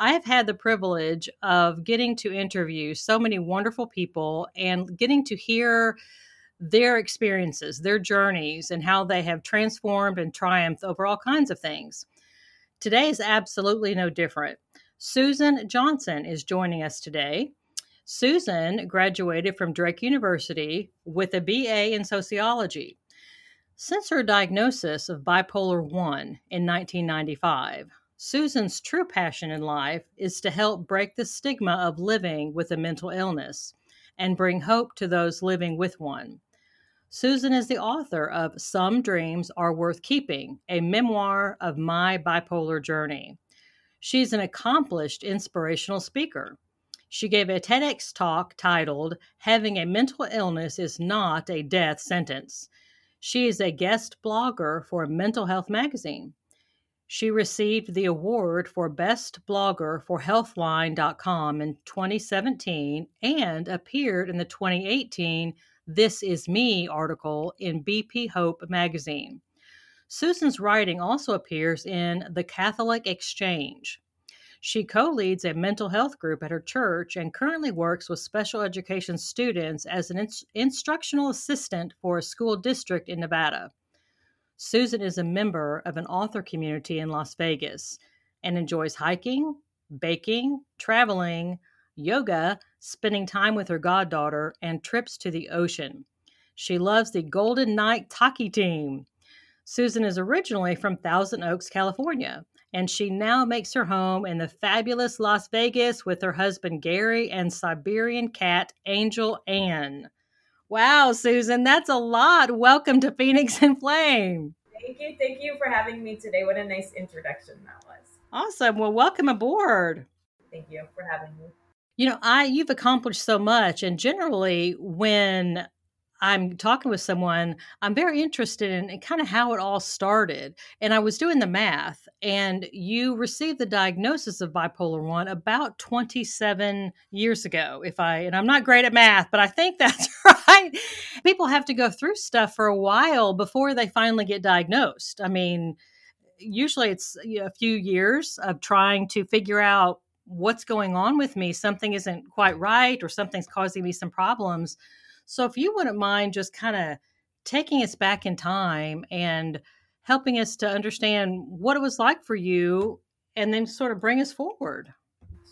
I have had the privilege of getting to interview so many wonderful people and getting to hear their experiences, their journeys, and how they have transformed and triumphed over all kinds of things. Today is absolutely no different. Susan Johnson is joining us today. Susan graduated from Drake University with a BA in sociology. Since her diagnosis of bipolar 1 in 1995, Susan's true passion in life is to help break the stigma of living with a mental illness and bring hope to those living with one. Susan is the author of Some Dreams Are Worth Keeping, a memoir of my bipolar journey. She's an accomplished inspirational speaker. She gave a TEDx talk titled Having a Mental Illness is Not a Death Sentence. She is a guest blogger for Mental Health Magazine. She received the award for Best Blogger for Healthline.com in 2017 and appeared in the 2018 This Is Me article in BP Hope magazine. Susan's writing also appears in The Catholic Exchange. She co leads a mental health group at her church and currently works with special education students as an instructional assistant for a school district in Nevada. Susan is a member of an author community in Las Vegas and enjoys hiking, baking, traveling, yoga, spending time with her goddaughter, and trips to the ocean. She loves the Golden Knight Hockey Team. Susan is originally from Thousand Oaks, California, and she now makes her home in the fabulous Las Vegas with her husband Gary and Siberian cat Angel Ann. Wow, Susan, that's a lot. Welcome to Phoenix and Flame. Thank you. Thank you for having me today. What a nice introduction that was. Awesome. Well, welcome aboard. Thank you for having me. You know, I you've accomplished so much and generally when I'm talking with someone, I'm very interested in kind of how it all started. And I was doing the math, and you received the diagnosis of bipolar 1 about 27 years ago. If I, and I'm not great at math, but I think that's right. People have to go through stuff for a while before they finally get diagnosed. I mean, usually it's a few years of trying to figure out what's going on with me. Something isn't quite right, or something's causing me some problems so if you wouldn't mind just kind of taking us back in time and helping us to understand what it was like for you and then sort of bring us forward.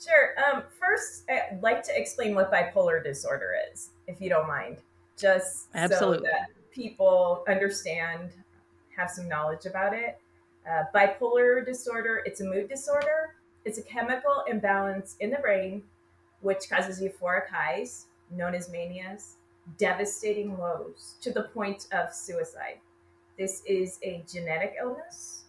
Sure. Um, first, I'd like to explain what bipolar disorder is, if you don't mind, just Absolutely. so that people understand, have some knowledge about it. Uh, bipolar disorder, it's a mood disorder. It's a chemical imbalance in the brain which causes euphoric highs, known as manias, devastating lows to the point of suicide. This is a genetic illness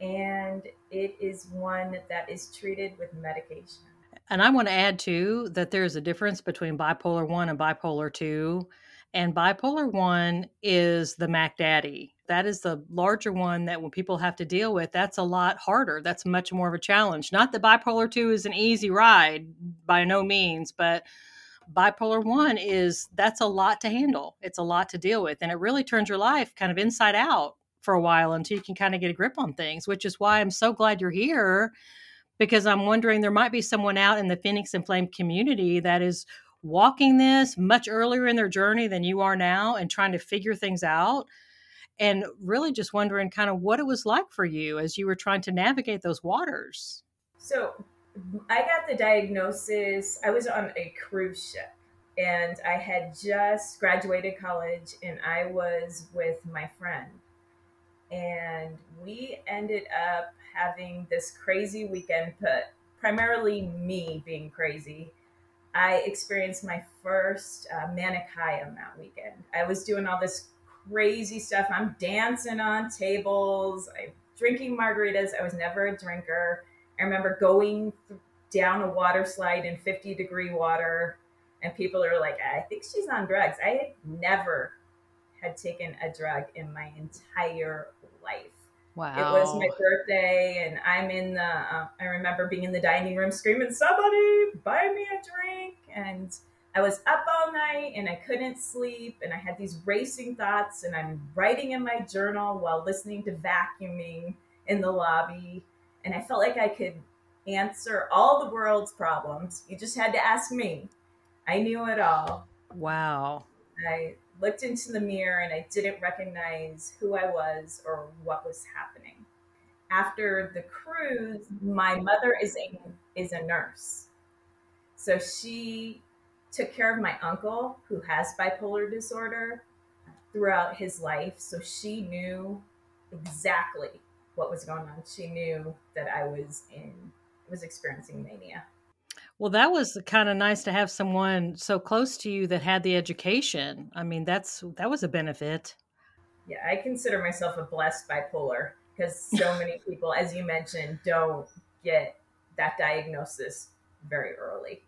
and it is one that is treated with medication. And I want to add too that there's a difference between bipolar 1 and bipolar 2. And bipolar 1 is the Mac Daddy. That is the larger one that when people have to deal with, that's a lot harder. That's much more of a challenge. Not that bipolar 2 is an easy ride by no means, but bipolar one is that's a lot to handle. It's a lot to deal with. And it really turns your life kind of inside out for a while until you can kind of get a grip on things, which is why I'm so glad you're here because I'm wondering there might be someone out in the Phoenix and Flame community that is walking this much earlier in their journey than you are now and trying to figure things out. And really just wondering kind of what it was like for you as you were trying to navigate those waters. So, I got the diagnosis. I was on a cruise ship and I had just graduated college and I was with my friend. And we ended up having this crazy weekend, put, primarily me being crazy. I experienced my first uh, manic high on that weekend. I was doing all this crazy stuff. I'm dancing on tables, I'm drinking margaritas. I was never a drinker I remember going down a water slide in 50 degree water and people are like, I think she's on drugs. I had never had taken a drug in my entire life. Wow. It was my birthday, and I'm in the, uh, I remember being in the dining room screaming, Somebody buy me a drink. And I was up all night and I couldn't sleep, and I had these racing thoughts, and I'm writing in my journal while listening to vacuuming in the lobby. And I felt like I could answer all the world's problems. You just had to ask me. I knew it all. Wow. I looked into the mirror and I didn't recognize who I was or what was happening. After the cruise, my mother is a is a nurse. So she took care of my uncle who has bipolar disorder throughout his life. So she knew exactly what was going on. She knew that I was in was experiencing mania. Well, that was kind of nice to have someone so close to you that had the education. I mean, that's that was a benefit. Yeah, I consider myself a blessed bipolar because so many people, as you mentioned, don't get that diagnosis very early.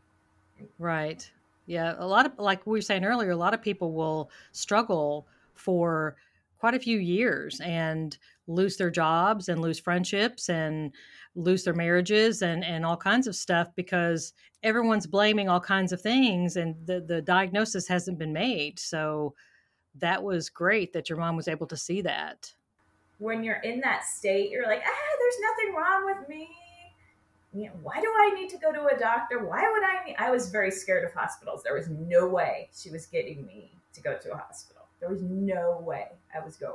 Right. Yeah, a lot of like we were saying earlier, a lot of people will struggle for quite a few years and lose their jobs and lose friendships and lose their marriages and and all kinds of stuff because everyone's blaming all kinds of things and the the diagnosis hasn't been made so that was great that your mom was able to see that when you're in that state you're like ah there's nothing wrong with me why do I need to go to a doctor? Why would I need? I was very scared of hospitals. There was no way she was getting me to go to a hospital. There was no way I was going.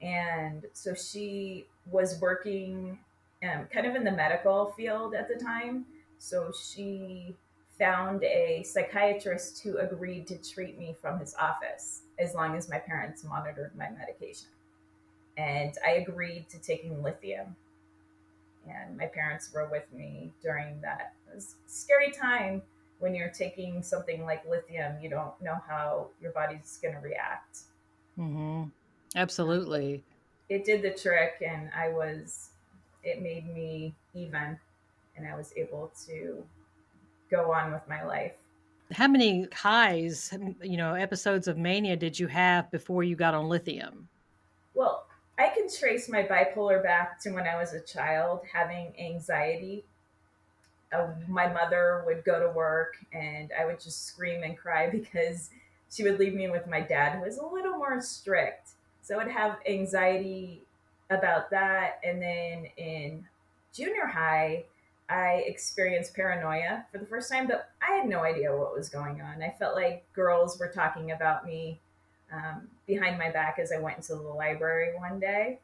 And so she was working um, kind of in the medical field at the time. So she found a psychiatrist who agreed to treat me from his office as long as my parents monitored my medication. And I agreed to taking lithium. And my parents were with me during that scary time when you're taking something like lithium. You don't know how your body's going to react. Mm-hmm. Absolutely. It did the trick, and I was it made me even and I was able to go on with my life. How many highs, you know, episodes of mania did you have before you got on lithium? Well, I can trace my bipolar back to when I was a child having anxiety. Uh, my mother would go to work and I would just scream and cry because she would leave me with my dad, who was a little more strict. So I would have anxiety about that. And then in junior high, I experienced paranoia for the first time, but I had no idea what was going on. I felt like girls were talking about me um, behind my back as I went into the library one day.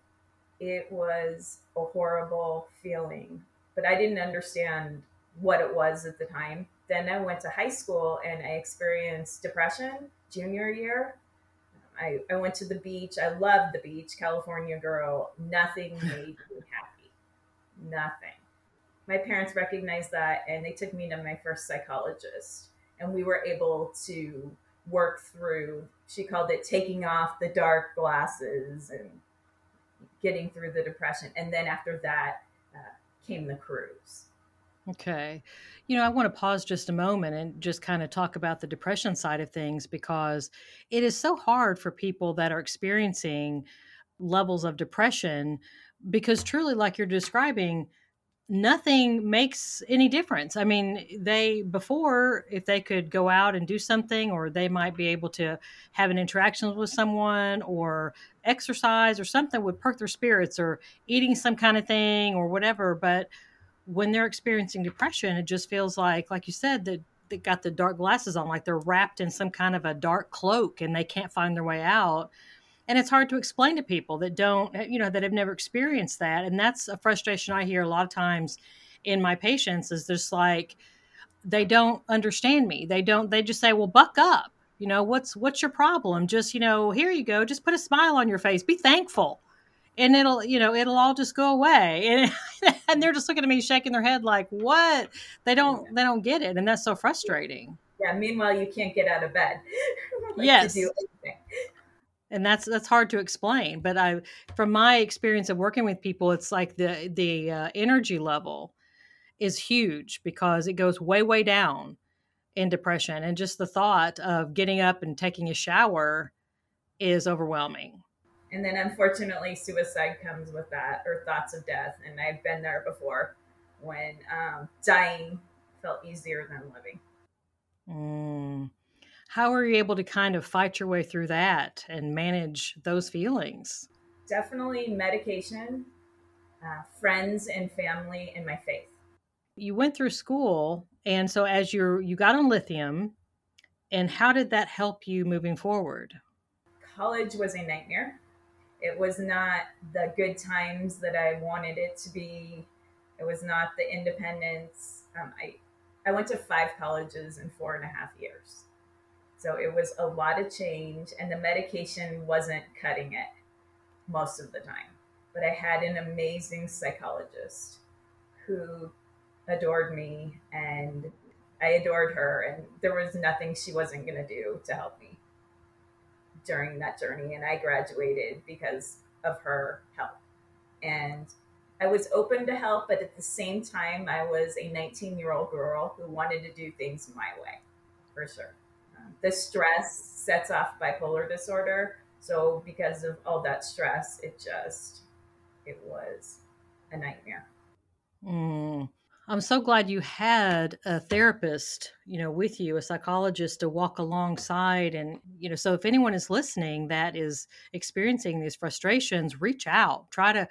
It was a horrible feeling, but I didn't understand what it was at the time. Then I went to high school and I experienced depression junior year. I, I went to the beach. I loved the beach, California girl. Nothing made me happy. Nothing. My parents recognized that and they took me to my first psychologist. And we were able to work through, she called it taking off the dark glasses and getting through the depression. And then after that uh, came the cruise. Okay. You know, I want to pause just a moment and just kind of talk about the depression side of things because it is so hard for people that are experiencing levels of depression because truly like you're describing nothing makes any difference. I mean, they before if they could go out and do something or they might be able to have an interaction with someone or exercise or something would perk their spirits or eating some kind of thing or whatever, but when they're experiencing depression, it just feels like, like you said, that they got the dark glasses on, like they're wrapped in some kind of a dark cloak and they can't find their way out. And it's hard to explain to people that don't, eh, you know, that have never experienced that. And that's a frustration I hear a lot of times in my patients is just like they don't understand me. They don't, they just say, well, buck up. You know, what's what's your problem? Just, you know, here you go. Just put a smile on your face. Be thankful and it'll you know it'll all just go away. And, and they're just looking at me shaking their head like what? They don't they don't get it and that's so frustrating. Yeah meanwhile you can't get out of bed. Like yes. and that's that's hard to explain but i from my experience of working with people it's like the the uh, energy level is huge because it goes way way down in depression. And just the thought of getting up and taking a shower is overwhelming. And then unfortunately, suicide comes with that or thoughts of death. And I've been there before when um, dying felt easier than living. Mm. How are you able to kind of fight your way through that and manage those feelings? Definitely medication, uh, friends and family, and my faith. You went through school, and so as you you got on lithium, and how did that help you moving forward? College was a nightmare. It was not the good times that I wanted it to be. It was not the independence. Um, I I went to five colleges in four and a half years. So it was a lot of change, and the medication wasn't cutting it most of the time. But I had an amazing psychologist who adored me, and I adored her, and there was nothing she wasn't going to do to help me during that journey. And I graduated because of her help. And I was open to help, but at the same time, I was a 19 year old girl who wanted to do things my way, for sure. Um, the stress sets off bipolar disorder. So, because of all that stress, it just, it was a nightmare. Mm. I'm so glad you had a therapist, you know, with you, a psychologist to walk alongside. And, you know, so if anyone is listening that is experiencing these frustrations, reach out, try to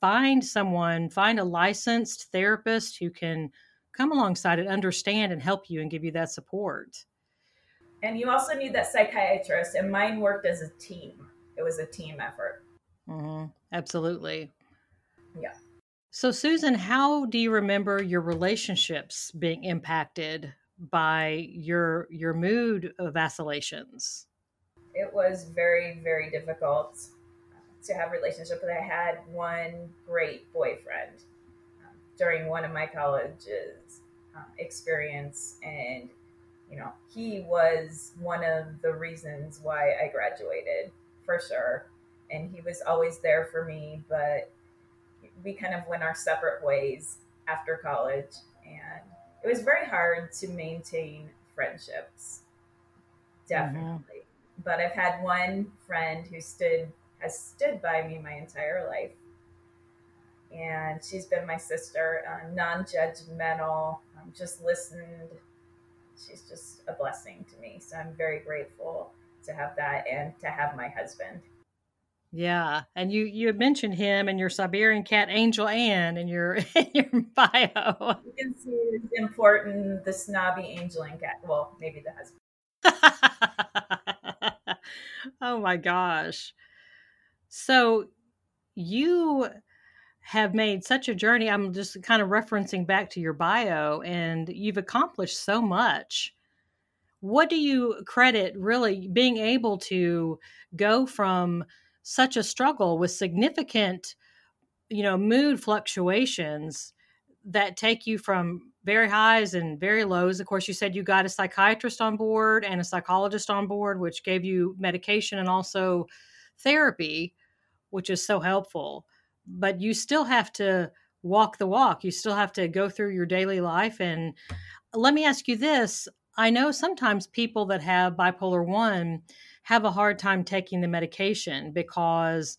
find someone, find a licensed therapist who can come alongside and understand and help you and give you that support. And you also need that psychiatrist. And mine worked as a team, it was a team effort. Mm-hmm. Absolutely. Yeah. So, Susan, how do you remember your relationships being impacted by your your mood of vacillations? It was very, very difficult to have a relationship. But I had one great boyfriend um, during one of my colleges um, experience, and you know, he was one of the reasons why I graduated for sure. And he was always there for me, but we kind of went our separate ways after college and it was very hard to maintain friendships. Definitely. Mm-hmm. but i've had one friend who stood has stood by me my entire life. And she's been my sister uh, non-judgmental um, just listened. She's just a blessing to me. So i'm very grateful to have that and to have my husband yeah, and you you had mentioned him and your Siberian cat Angel Ann in your in your bio. You can see it's important the snobby Angel Ann cat. Well, maybe the husband. oh my gosh! So you have made such a journey. I'm just kind of referencing back to your bio, and you've accomplished so much. What do you credit really being able to go from such a struggle with significant you know mood fluctuations that take you from very highs and very lows. Of course you said you got a psychiatrist on board and a psychologist on board which gave you medication and also therapy which is so helpful. But you still have to walk the walk. You still have to go through your daily life. And let me ask you this. I know sometimes people that have bipolar 1 have a hard time taking the medication because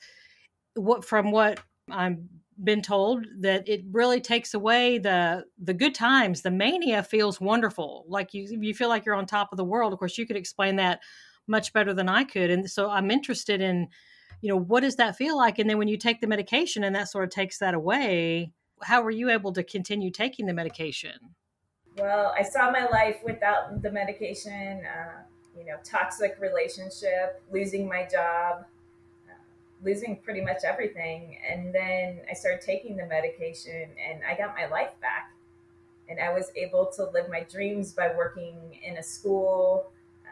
what from what I've been told that it really takes away the the good times. The mania feels wonderful. Like you you feel like you're on top of the world. Of course, you could explain that much better than I could. And so I'm interested in, you know, what does that feel like? And then when you take the medication and that sort of takes that away, how were you able to continue taking the medication? Well, I saw my life without the medication. Uh, you know, toxic relationship, losing my job, uh, losing pretty much everything. And then I started taking the medication and I got my life back. And I was able to live my dreams by working in a school, uh,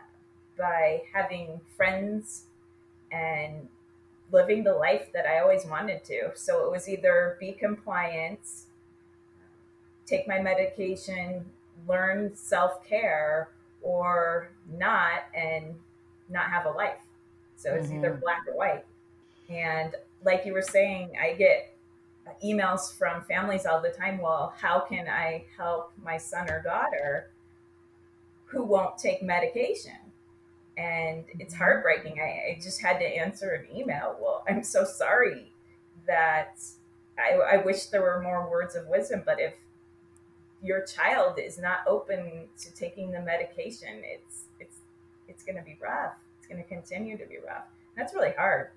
by having friends, and living the life that I always wanted to. So it was either be compliant, take my medication, learn self care, or not and not have a life. So it's mm-hmm. either black or white. And like you were saying, I get emails from families all the time. Well, how can I help my son or daughter who won't take medication. And it's mm-hmm. heartbreaking. I, I just had to answer an email. Well, I'm so sorry that I, I wish there were more words of wisdom, but if your child is not open to taking the medication, it's it's it's going to be rough. It's going to continue to be rough. That's really hard.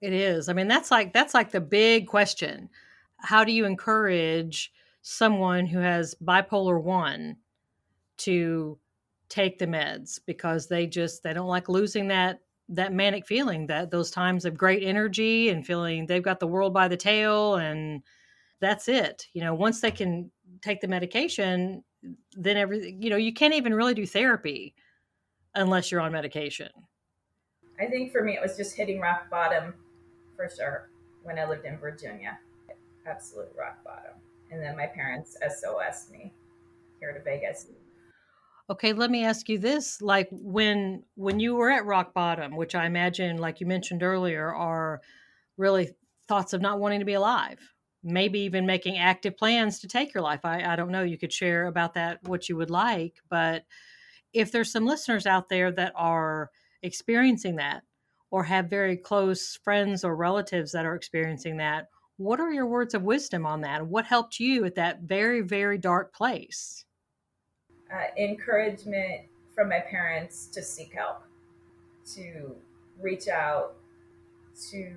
It is. I mean, that's like that's like the big question. How do you encourage someone who has bipolar 1 to take the meds because they just they don't like losing that that manic feeling that those times of great energy and feeling they've got the world by the tail and that's it you know once they can take the medication then everything you know you can't even really do therapy unless you're on medication. I think for me it was just hitting rock bottom for sure when i lived in virginia. Absolute rock bottom. And then my parents sos me here to vegas. Okay, let me ask you this: like when when you were at rock bottom, which I imagine, like you mentioned earlier, are really thoughts of not wanting to be alive, maybe even making active plans to take your life. I, I don't know. You could share about that what you would like, but if there's some listeners out there that are experiencing that or have very close friends or relatives that are experiencing that, what are your words of wisdom on that? What helped you at that very, very dark place? uh, encouragement from my parents to seek help, to reach out, to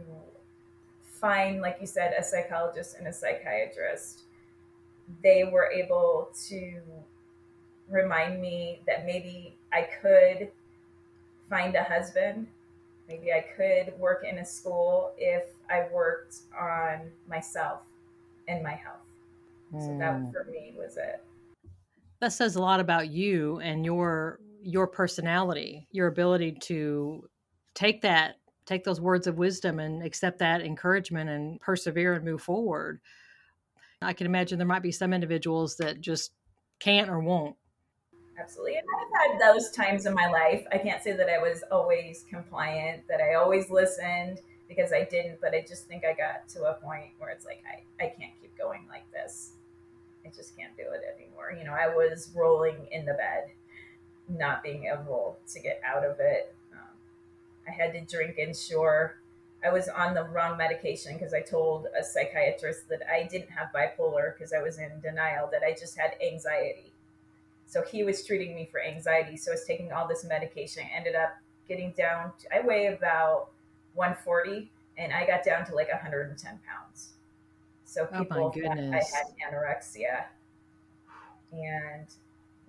find, like you said, a psychologist and a psychiatrist. They were able to remind me that maybe I could find a husband. Maybe I could work in a school if I worked on myself and my health. Mm. So that hmm. for me was it that says a lot about you and your your personality your ability to take that take those words of wisdom and accept that encouragement and persevere and move forward i can imagine there might be some individuals that just can't or won't absolutely and i've had those times in my life i can't say that i was always compliant that i always listened because i didn't but i just think i got to a point where it's like i, I can't keep going like this I just can't do it anymore. You know, I was rolling in the bed, not being able to get out of it. Had to drink and sure I was on the wrong medication because I told a psychiatrist that I didn't have bipolar because I was in denial, that I just had anxiety. So he was treating me for anxiety. So I was taking all this medication. I ended up getting down, to, I weigh about 140 and I got down to like 110 pounds. So oh people oh thought I had anorexia. And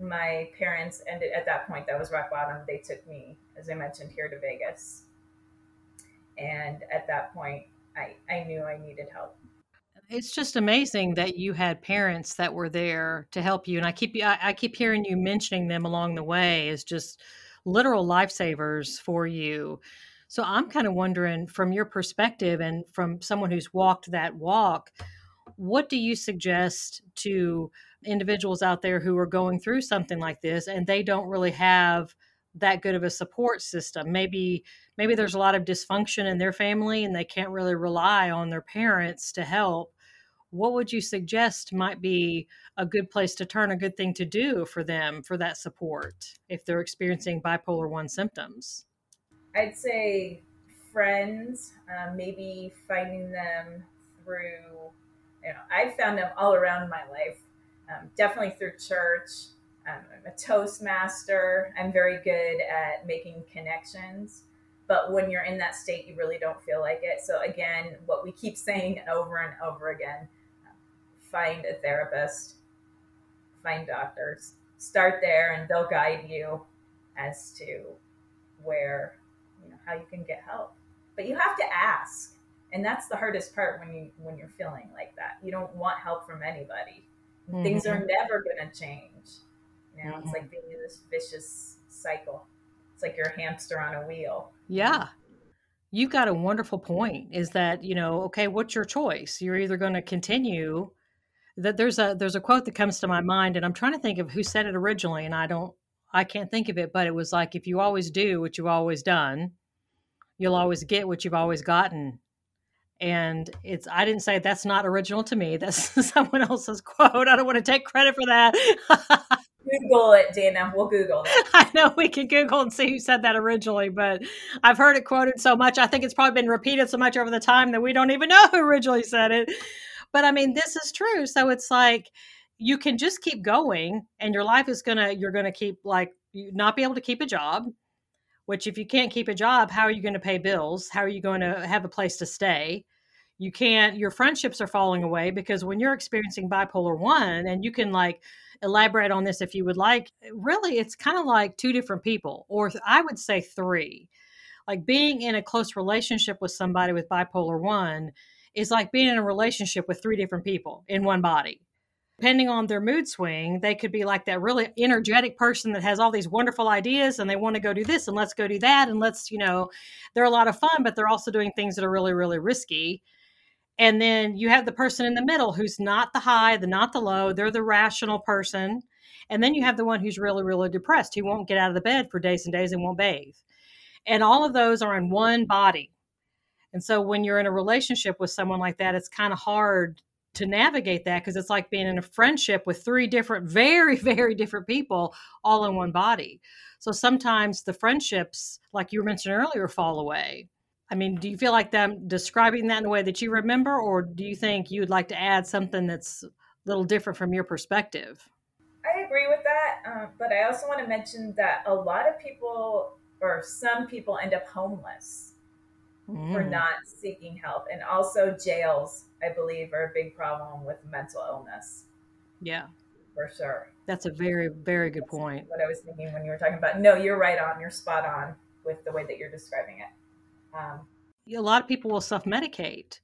my parents ended at that point, that was rock bottom. They took me, as I mentioned, here to Vegas. And at that point, I, I knew I needed help. It's just amazing that you had parents that were there to help you. And I keep I, I keep hearing you mentioning them along the way as just literal lifesavers for you. So I'm kind of wondering from your perspective and from someone who's walked that walk, what do you suggest to individuals out there who are going through something like this and they don't really have that good of a support system? Maybe maybe there's a lot of dysfunction in their family and they can't really rely on their parents to help. What would you suggest might be a good place to turn, a good thing to do for them for that support if they're experiencing bipolar 1 symptoms? I'd say friends, um, maybe finding them through, you know, I found them all around my life, um, definitely through church. Um, I'm a Toastmaster. I'm very good at making connections. But when you're in that state, you really don't feel like it. So, again, what we keep saying over and over again find a therapist, find doctors, start there, and they'll guide you as to where you know, how you can get help. But you have to ask. And that's the hardest part when you when you're feeling like that. You don't want help from anybody. Mm-hmm. Things are never gonna change. You know, mm-hmm. it's like being in this vicious cycle. It's like you're a hamster on a wheel. Yeah. You've got a wonderful point is that, you know, okay, what's your choice? You're either going to continue that there's a there's a quote that comes to my mind and I'm trying to think of who said it originally and I don't I can't think of it, but it was like if you always do what you've always done, you'll always get what you've always gotten. And it's, I didn't say that's not original to me. That's someone else's quote. I don't want to take credit for that. Google it, Dana. We'll Google it. I know we can Google and see who said that originally, but I've heard it quoted so much. I think it's probably been repeated so much over the time that we don't even know who originally said it. But I mean, this is true. So it's like you can just keep going, and your life is gonna you're gonna keep like not be able to keep a job. Which, if you can't keep a job, how are you going to pay bills? How are you going to have a place to stay? You can't. Your friendships are falling away because when you're experiencing bipolar one, and you can like elaborate on this if you would like. Really, it's kind of like two different people, or I would say three. Like being in a close relationship with somebody with bipolar one is like being in a relationship with three different people in one body. Depending on their mood swing, they could be like that really energetic person that has all these wonderful ideas and they want to go do this and let's go do that. And let's, you know, they're a lot of fun, but they're also doing things that are really, really risky and then you have the person in the middle who's not the high, the not the low, they're the rational person. And then you have the one who's really, really depressed, who won't get out of the bed for days and days and won't bathe. And all of those are in one body. And so when you're in a relationship with someone like that, it's kind of hard to navigate that because it's like being in a friendship with three different, very, very different people all in one body. So sometimes the friendships, like you mentioned earlier, fall away. I mean, do you feel like them describing that in a way that you remember, or do you think you'd like to add something that's a little different from your perspective? I agree with that, uh, but I also want to mention that a lot of people, or some people, end up homeless mm. for not seeking help, and also jails. I believe are a big problem with mental illness. Yeah, for sure. That's a very, very good That's point. What I was thinking when you were talking about. No, you're right on. You're spot on with the way that you're describing it. Um, a lot of people will self medicate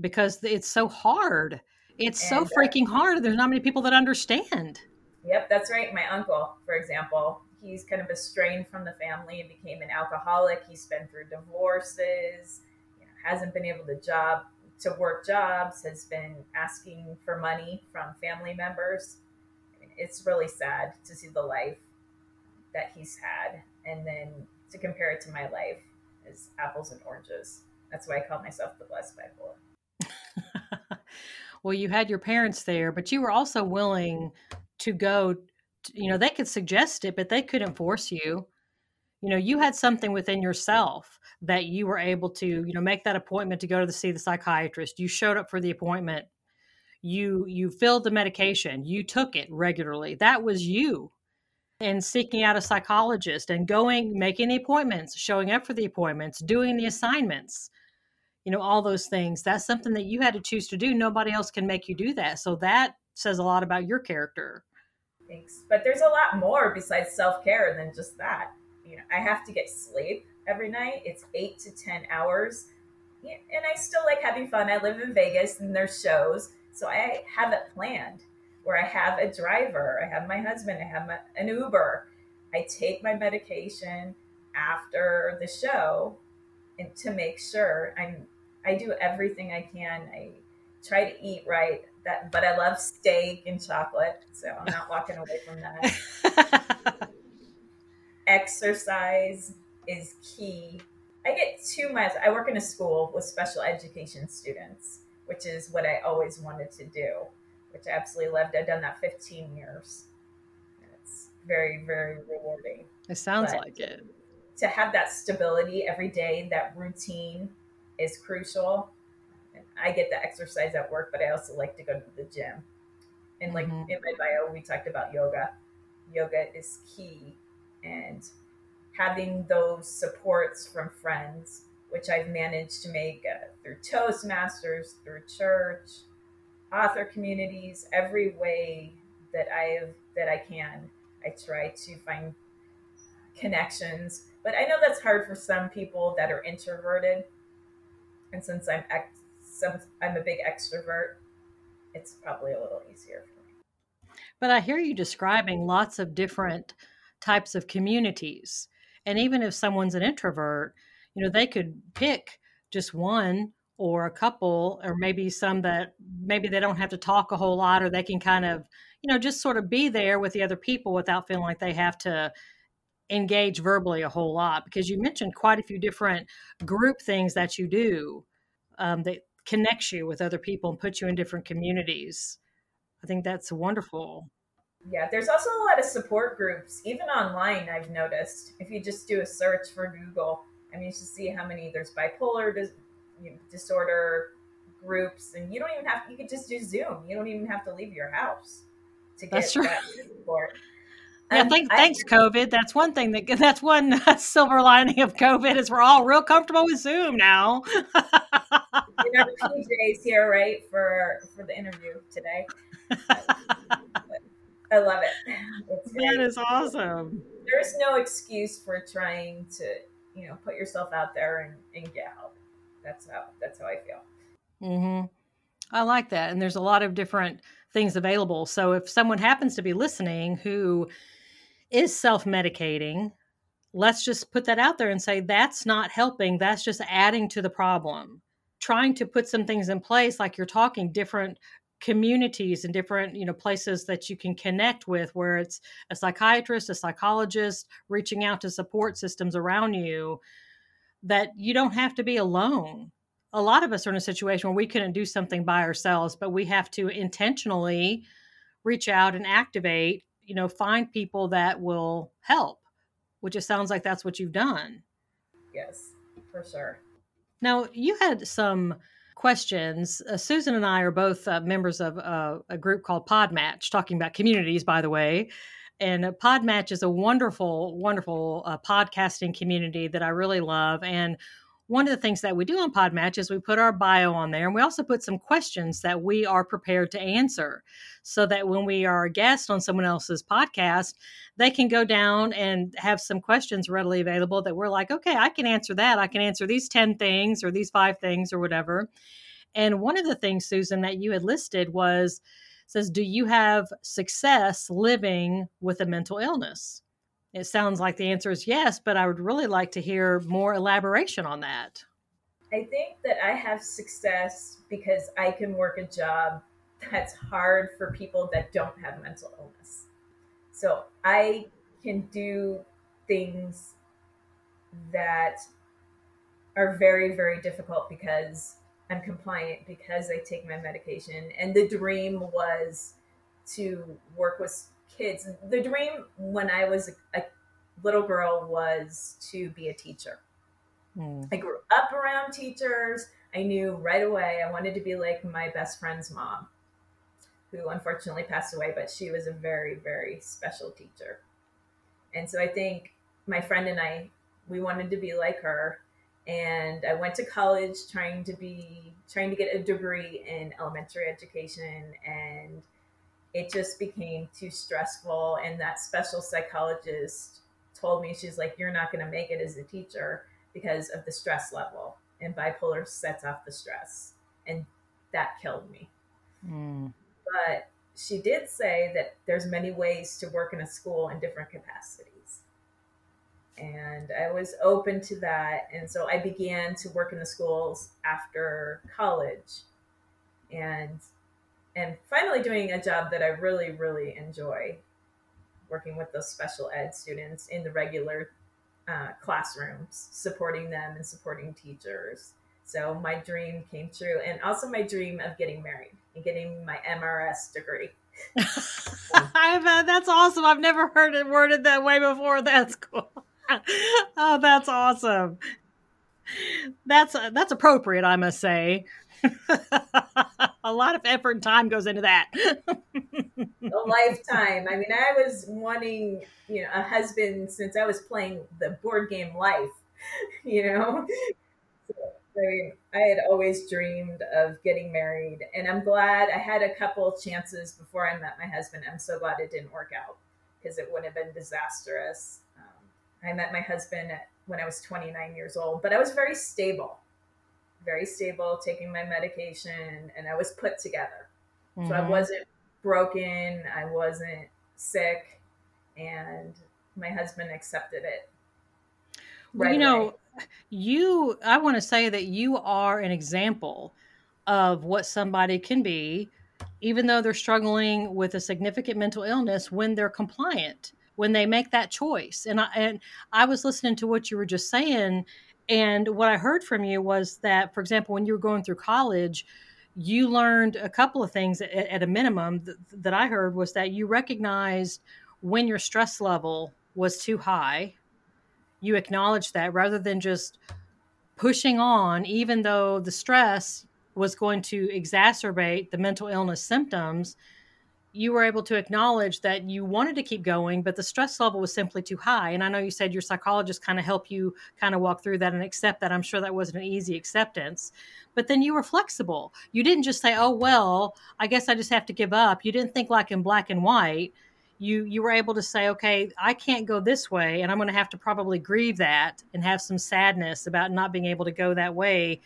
because it's so hard. It's so uh, freaking hard. There's not many people that understand. Yep, that's right. My uncle, for example, he's kind of estranged from the family and became an alcoholic. He's been through divorces, you know, hasn't been able to job to work jobs, has been asking for money from family members. It's really sad to see the life that he's had, and then to compare it to my life is apples and oranges. That's why I call myself the blessed bipolar. well, you had your parents there, but you were also willing to go. You know, they could suggest it, but they couldn't force you. You know, you had something within yourself that you were able to, you know, make that appointment to go to the, see the psychiatrist. You showed up for the appointment. You you filled the medication. You took it regularly. That was you and seeking out a psychologist and going, making the appointments, showing up for the appointments, doing the assignments, you know, all those things. That's something that you had to choose to do. Nobody else can make you do that. So that says a lot about your character. Thanks. But there's a lot more besides self care than just that. You know, I have to get sleep every night. It's eight to 10 hours. And I still like having fun. I live in Vegas and there's shows. So I have it planned where I have a driver, I have my husband, I have my, an Uber. I take my medication after the show and to make sure I'm I do everything I can. I try to eat right. That but I love steak and chocolate, so I'm not walking away from that. Exercise is key. I get two miles. I work in a school with special education students, which is what I always wanted to do which I absolutely loved. I've done that 15 years. And it's very, very rewarding. It sounds but like it. To have that stability every day, that routine is crucial. And I get the exercise at work, but I also like to go to the gym. And like mm-hmm. in my bio, we talked about yoga. Yoga is key. And having those supports from friends, which I've managed to make uh, through Toastmasters, through church, author communities, every way that I have that I can. I try to find connections, but I know that's hard for some people that are introverted. And since I'm ex- some, I'm a big extrovert, it's probably a little easier for me. But I hear you describing lots of different types of communities. And even if someone's an introvert, you know, they could pick just one or a couple or maybe some that maybe they don't have to talk a whole lot or they can kind of you know just sort of be there with the other people without feeling like they have to engage verbally a whole lot because you mentioned quite a few different group things that you do um, that connects you with other people and puts you in different communities i think that's wonderful Yeah, there's also a lot of support groups, even online. I've noticed if you just do a search for Google, I mean, you should see how many there's bipolar dis- disorder groups, and you don't even have. You could just do Zoom. You don't even have to leave your house to get That's that support. Yeah, um, thanks, I, thanks, COVID. That's one thing that that's one silver lining of COVID is we're all real comfortable with Zoom now. you know, PJ's here, right, for for the interview today. I love it. It's that is awesome. There's no excuse for trying to, you know, put yourself out there and, and get help. That's how that's how I feel. Mm-hmm. I like that, and there's a lot of different things available. So if someone happens to be listening who is self-medicating, let's just put that out there and say that's not helping. That's just adding to the problem. Trying to put some things in place, like you're talking different communities and different you know places that you can connect with where it's a psychiatrist a psychologist reaching out to support systems around you that you don't have to be alone a lot of us are in a situation where we couldn't do something by ourselves but we have to intentionally reach out and activate you know find people that will help which it sounds like that's what you've done yes for sure now you had some questions. Uh, Susan and I are both uh, members of uh, a group called Podmatch, talking about communities, by the way. And Podmatch is a wonderful, wonderful uh, podcasting community that I really love. And one of the things that we do on Podmatch is we put our bio on there and we also put some questions that we are prepared to answer so that when we are a guest on someone else's podcast, they can go down and have some questions readily available that we're like, okay, I can answer that. I can answer these 10 things or these five things or whatever. And one of the things, Susan, that you had listed was says, Do you have success living with a mental illness? It sounds like the answer is yes, but I would really like to hear more elaboration on that. I think that I have success because I can work a job that's hard for people that don't have mental illness. So I can do things that are very, very difficult because I'm compliant, because I take my medication. And the dream was to work with kids. The dream when I was a, a little girl was to be a teacher. Mm. I grew up around teachers. I knew right away I wanted to be like my best friend's mom, who unfortunately passed away, but she was a very, very special teacher. And so I think my friend and I, we wanted to be like her. And I went to college trying to be, trying to get a degree in elementary education and it just became too stressful. And that special psychologist told me, she's like, You're not going to make it as a teacher because of the stress level. And bipolar sets off the stress. And that killed me. Mm. But she did say that there's many ways to work in a school in different capacities. And I was open to that. And so I began to work in the schools after college. And and finally doing a job that I really, really enjoy working with those special ed students in the regular uh, classrooms, supporting them and supporting teachers. So my dream came true, and also my dream of getting married and getting my MRS degree. I've, that's awesome. I've never heard it worded that way before. That's cool. oh, that's awesome. That's uh, that's appropriate, I must say. a lot of effort and time goes into that. a lifetime. I mean, I was wanting, you know, a husband since I was playing the board game Life, you know. So, I had always dreamed of getting married, and I'm glad I had a couple chances before I met my husband. I'm so glad it didn't work out because it would have been disastrous. I met my husband at, when I was 29 years old, but I was very stable very stable, taking my medication, and I was put together. Mm-hmm. So I mm-hmm. wasn't broken, I wasn't sick, and my husband accepted it. Right you know, away. you, I want to say that you are an example of what somebody can be, even though they're struggling with a significant mental illness, when they're compliant when they make that choice. And I and I was listening to what you were just saying, and what I heard from you was that, for example, when you were going through college, you learned a couple of things at, at a minimum th- that I heard was that you recognized when your stress level was too high. You acknowledged that rather than just pushing on, even though the stress was going to exacerbate the mental illness symptoms, you were able to acknowledge that you wanted to keep going, but the stress level was simply too high. And I know you said your psychologist kind of helped you kind of walk through that and accept that. I'm sure that wasn't an easy acceptance. But then you were flexible. You didn't just say, oh, well, I guess I just have to give up. You didn't think like in black and white. You, you were able to say, okay, I can't go this way, and I'm going to have to probably grieve that and have some sadness about not being able to go that way.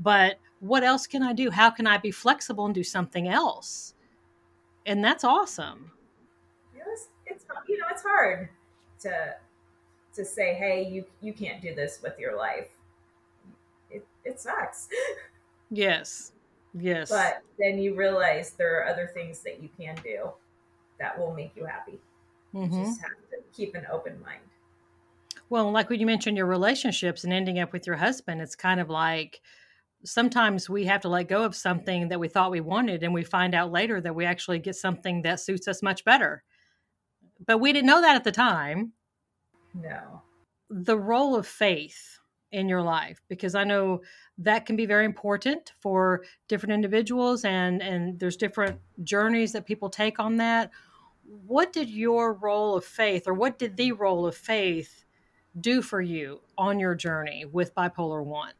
But what else can I do? How can I be flexible and do something else? And that's awesome. It's, it's you know it's hard to to say, hey, you you can't do this with your life. It it sucks. Yes. Yes. But then you realize there are other things that you can do that will make you happy. Mm-hmm. You just have to keep an open mind. Well, like when you mentioned your relationships and ending up with your husband, it's kind of like sometimes we have to let go of something that we thought we wanted and we find out later that we actually get something that suits us much better. But we didn't know that at the time. No. The role of faith in your life because i know that can be very important for different individuals and and there's different journeys that people take on that. What did your role of faith or what did the role of faith do for you on your journey with bipolar 1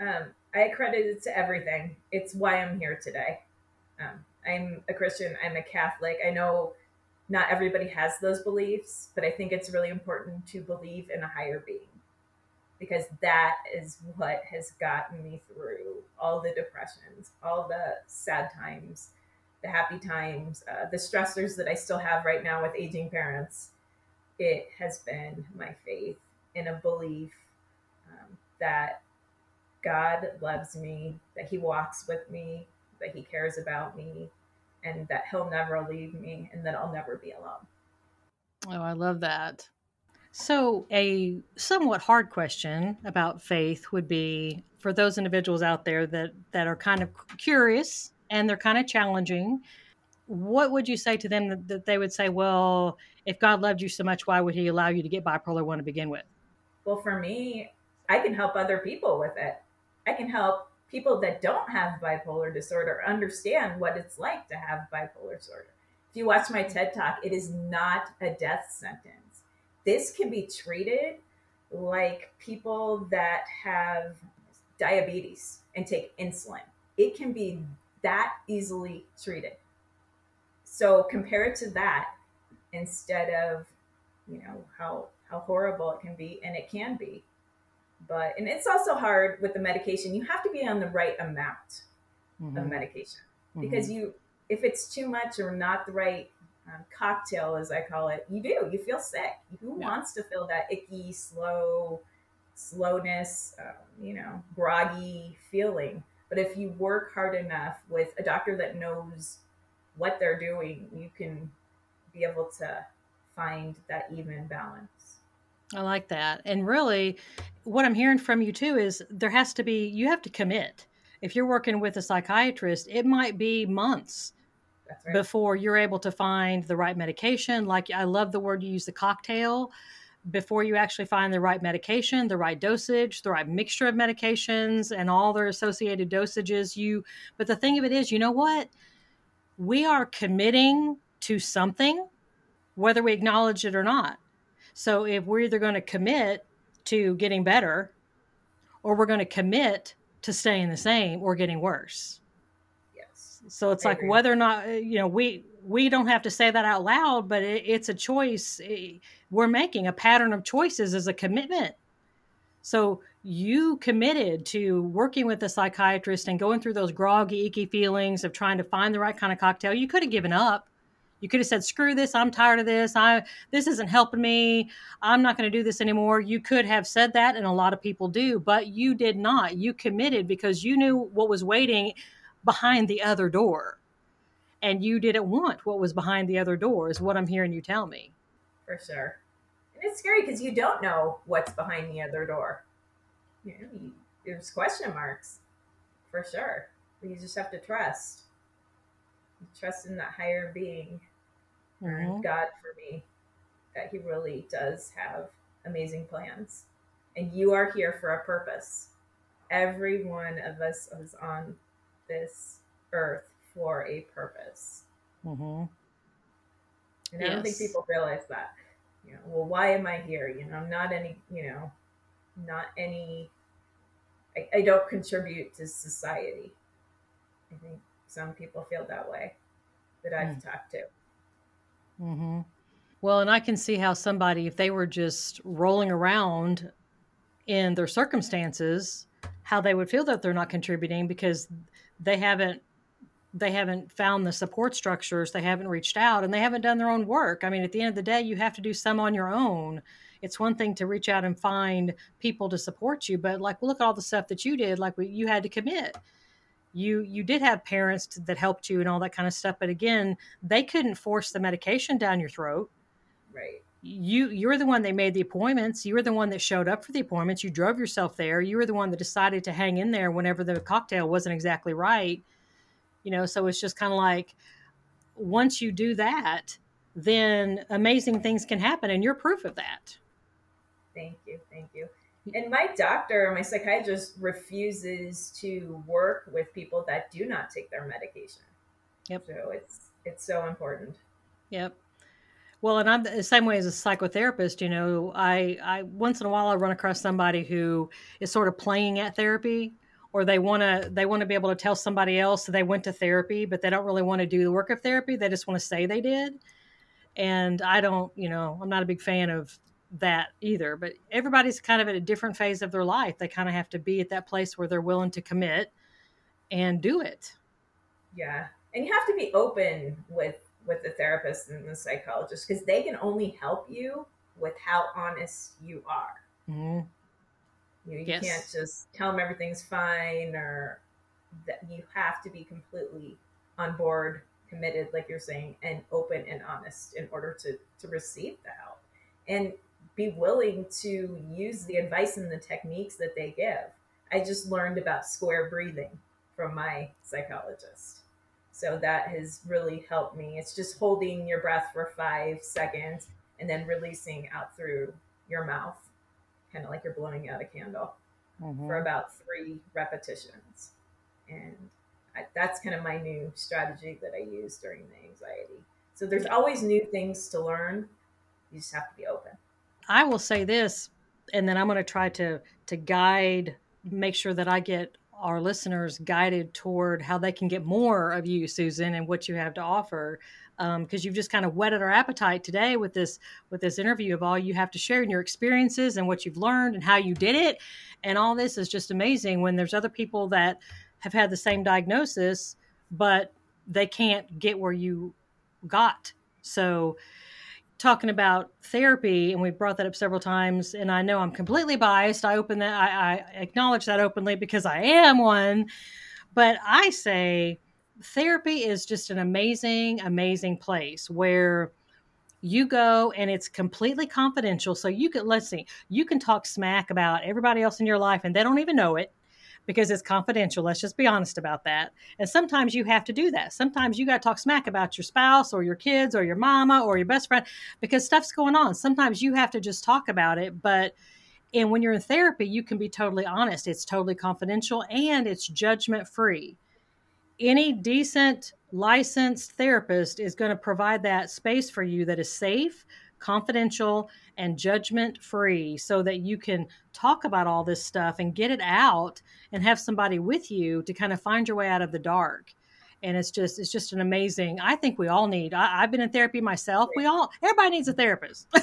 um, I credit it to everything. It's why I'm here today. Um, I'm a Christian. I'm a Catholic. I know not everybody has those beliefs, but I think it's really important to believe in a higher being because that is what has gotten me through all the depressions, all the sad times, the happy times, uh, the stressors that I still have right now with aging parents. It has been my faith in a belief um, that God loves me, that He walks with me, that He cares about me, and that He'll never leave me, and that I'll never be alone. Oh, I love that. So, a somewhat hard question about faith would be for those individuals out there that, that are kind of curious and they're kind of challenging. What would you say to them that, that they would say, well, if God loved you so much, why would He allow you to get bipolar 1 to begin with? Well, for me, I can help other people with it. I can help people that don't have bipolar disorder understand what it's like to have bipolar disorder. If you watch my TED talk, it is not a death sentence. This can be treated like people that have diabetes and take insulin. It can be that easily treated. So compare it to that instead of, you know, how how horrible it can be and it can be but and it's also hard with the medication you have to be on the right amount mm-hmm. of medication mm-hmm. because you if it's too much or not the right um, cocktail as i call it you do you feel sick who yeah. wants to feel that icky slow slowness um, you know groggy feeling but if you work hard enough with a doctor that knows what they're doing you can be able to find that even balance I like that. And really, what I'm hearing from you too is there has to be, you have to commit. If you're working with a psychiatrist, it might be months right. before you're able to find the right medication. Like, I love the word you use, the cocktail, before you actually find the right medication, the right dosage, the right mixture of medications, and all their associated dosages. You, but the thing of it is, you know what? We are committing to something, whether we acknowledge it or not so if we're either going to commit to getting better or we're going to commit to staying the same or getting worse. Yes. So it's I like agree. whether or not uh, you know we we don't have to say that out loud, but it, it's a choice we're making. A pattern of choices is a commitment. So you committed to working with a psychiatrist and going through those groggy, icky feelings of trying to find the right kind of cocktail. You could have given up you could have said, "Screw this! I'm tired of this. I this isn't helping me. I'm not going to do this anymore." You could have said that, and a lot of people do, but you did not. You committed because you knew what was waiting behind the other door, and you didn't want what was behind the other door. Is what I'm hearing you tell me. For sure, and it's scary because you don't know what's behind the other door. You know, there's question marks, for sure. you just have to trust. Trust in that higher being, mm-hmm. God for me, that He really does have amazing plans. And you are here for a purpose. Every one of us is on this earth for a purpose. Mm-hmm. And I don't think people realize that. You know, well, why am I here? You know, I'm not any, you know, not any, I, I don't contribute to society. I think some people feel that way that I've mm. talked to. Mm-hmm. Well, and I can see how somebody, if they were just rolling around in their circumstances, how they would feel that they're not contributing because they haven't they haven't found the support structures they haven't reached out and they haven't done their own work i mean at the end of the day you have to do some on your own it's one thing to reach out and find people to support you but like look at all the stuff that you did like you had to commit you you did have parents that helped you and all that kind of stuff but again they couldn't force the medication down your throat. Right. You you're the one that made the appointments. You were the one that showed up for the appointments. You drove yourself there. You were the one that decided to hang in there whenever the cocktail wasn't exactly right. You know so it's just kind of like once you do that then amazing things can happen and you're proof of that. Thank you thank you and my doctor my psychiatrist refuses to work with people that do not take their medication yep so it's it's so important yep well, and I'm the same way as a psychotherapist. You know, I, I once in a while I run across somebody who is sort of playing at therapy, or they want to they want to be able to tell somebody else that they went to therapy, but they don't really want to do the work of therapy. They just want to say they did. And I don't, you know, I'm not a big fan of that either. But everybody's kind of at a different phase of their life. They kind of have to be at that place where they're willing to commit and do it. Yeah, and you have to be open with with the therapist and the psychologist because they can only help you with how honest you are. Mm-hmm. You, you yes. can't just tell them everything's fine or that you have to be completely on board, committed, like you're saying, and open and honest in order to, to receive the help and be willing to use the advice and the techniques that they give. I just learned about square breathing from my psychologist. So that has really helped me. It's just holding your breath for five seconds and then releasing out through your mouth, kind of like you're blowing out a candle mm-hmm. for about three repetitions. And I, that's kind of my new strategy that I use during the anxiety. So there's always new things to learn. You just have to be open. I will say this, and then I'm going to try to to guide, make sure that I get our listeners guided toward how they can get more of you, Susan, and what you have to offer. Because um, you've just kind of whetted our appetite today with this with this interview of all you have to share in your experiences and what you've learned and how you did it, and all this is just amazing. When there's other people that have had the same diagnosis, but they can't get where you got. So talking about therapy, and we've brought that up several times, and I know I'm completely biased. I open that, I, I acknowledge that openly because I am one. But I say therapy is just an amazing, amazing place where you go and it's completely confidential. So you can, let's see, you can talk smack about everybody else in your life and they don't even know it because it's confidential. Let's just be honest about that. And sometimes you have to do that. Sometimes you got to talk smack about your spouse or your kids or your mama or your best friend because stuff's going on. Sometimes you have to just talk about it. But and when you're in therapy, you can be totally honest. It's totally confidential and it's judgment free. Any decent licensed therapist is going to provide that space for you that is safe, confidential, and judgment free so that you can talk about all this stuff and get it out and have somebody with you to kind of find your way out of the dark. And it's just it's just an amazing i think we all need I, have been in therapy myself. We all everybody needs a therapist.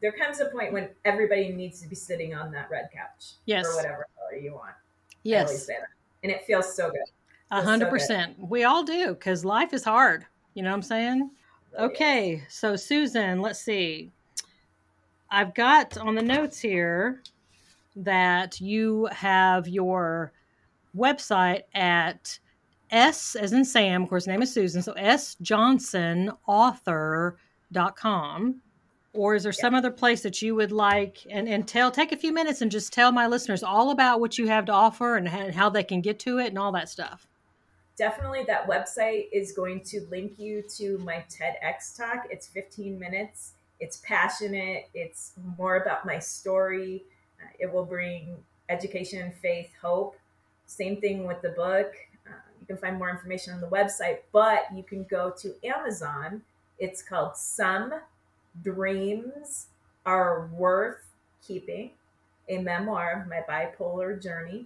There comes a point when everybody needs to be sitting on that red couch yes. or whatever color you want. Yes. and it feels so good. A hundred percent. We all do because life is hard. You know what i'm saying Okay, so Susan, let's see. I've got on the notes here that you have your website at S as in Sam, of course, name is Susan. So S Johnson author.com. or is there yeah. some other place that you would like and, and tell take a few minutes and just tell my listeners all about what you have to offer and, and how they can get to it and all that stuff definitely that website is going to link you to my tedx talk. It's 15 minutes. It's passionate. It's more about my story. Uh, it will bring education faith hope. Same thing with the book. Uh, you can find more information on the website but you can go to amazon. It's called some Dreams Are Worth Keeping, a memoir of my bipolar journey.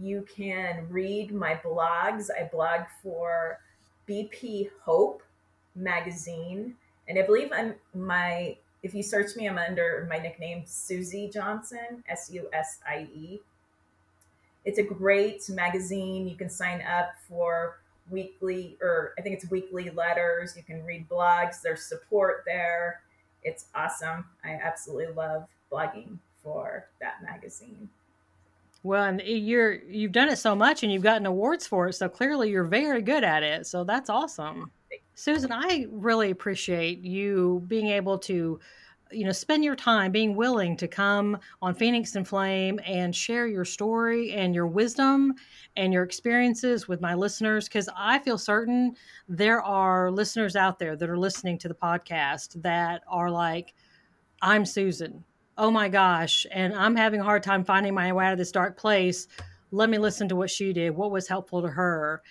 You can read my blogs. I blog for BP Hope magazine. And I believe I'm my if you search me, I'm under my nickname Susie Johnson, S U S I E. It's a great magazine. You can sign up for weekly, or I think it's weekly letters. You can read blogs. There's support there it's awesome. I absolutely love blogging for that magazine. Well, and you're you've done it so much and you've gotten awards for it, so clearly you're very good at it. So that's awesome. Susan, I really appreciate you being able to you know spend your time being willing to come on phoenix and flame and share your story and your wisdom and your experiences with my listeners because i feel certain there are listeners out there that are listening to the podcast that are like i'm susan oh my gosh and i'm having a hard time finding my way out of this dark place let me listen to what she did what was helpful to her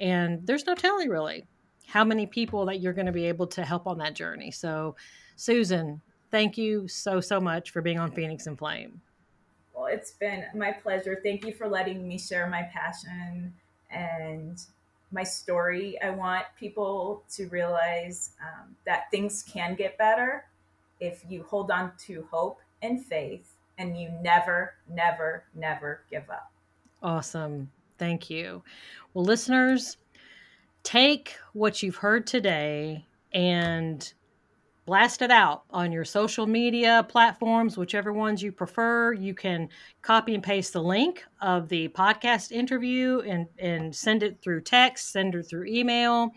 and there's no telling really how many people that you're going to be able to help on that journey so susan thank you so, so much for being on Phoenix and Flame. Well, it's been my pleasure. Thank you for letting me share my passion and my story. I want people to realize um, that things can get better if you hold on to hope and faith and you never, never, never give up. Awesome. Thank you. Well, listeners, take what you've heard today and blast it out on your social media platforms, whichever ones you prefer. You can copy and paste the link of the podcast interview and, and send it through text, send it through email.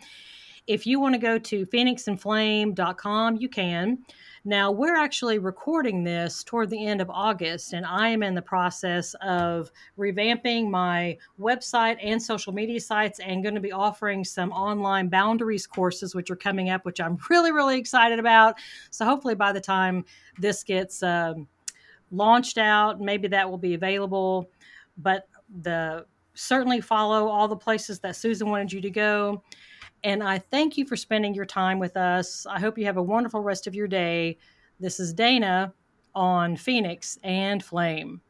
If you want to go to phoenixandflame.com, you can. Now, we're actually recording this toward the end of August, and I am in the process of revamping my website and social media sites and going to be offering some online boundaries courses, which are coming up, which I'm really, really excited about. So, hopefully, by the time this gets um, launched out, maybe that will be available. But the certainly follow all the places that Susan wanted you to go. And I thank you for spending your time with us. I hope you have a wonderful rest of your day. This is Dana on Phoenix and Flame.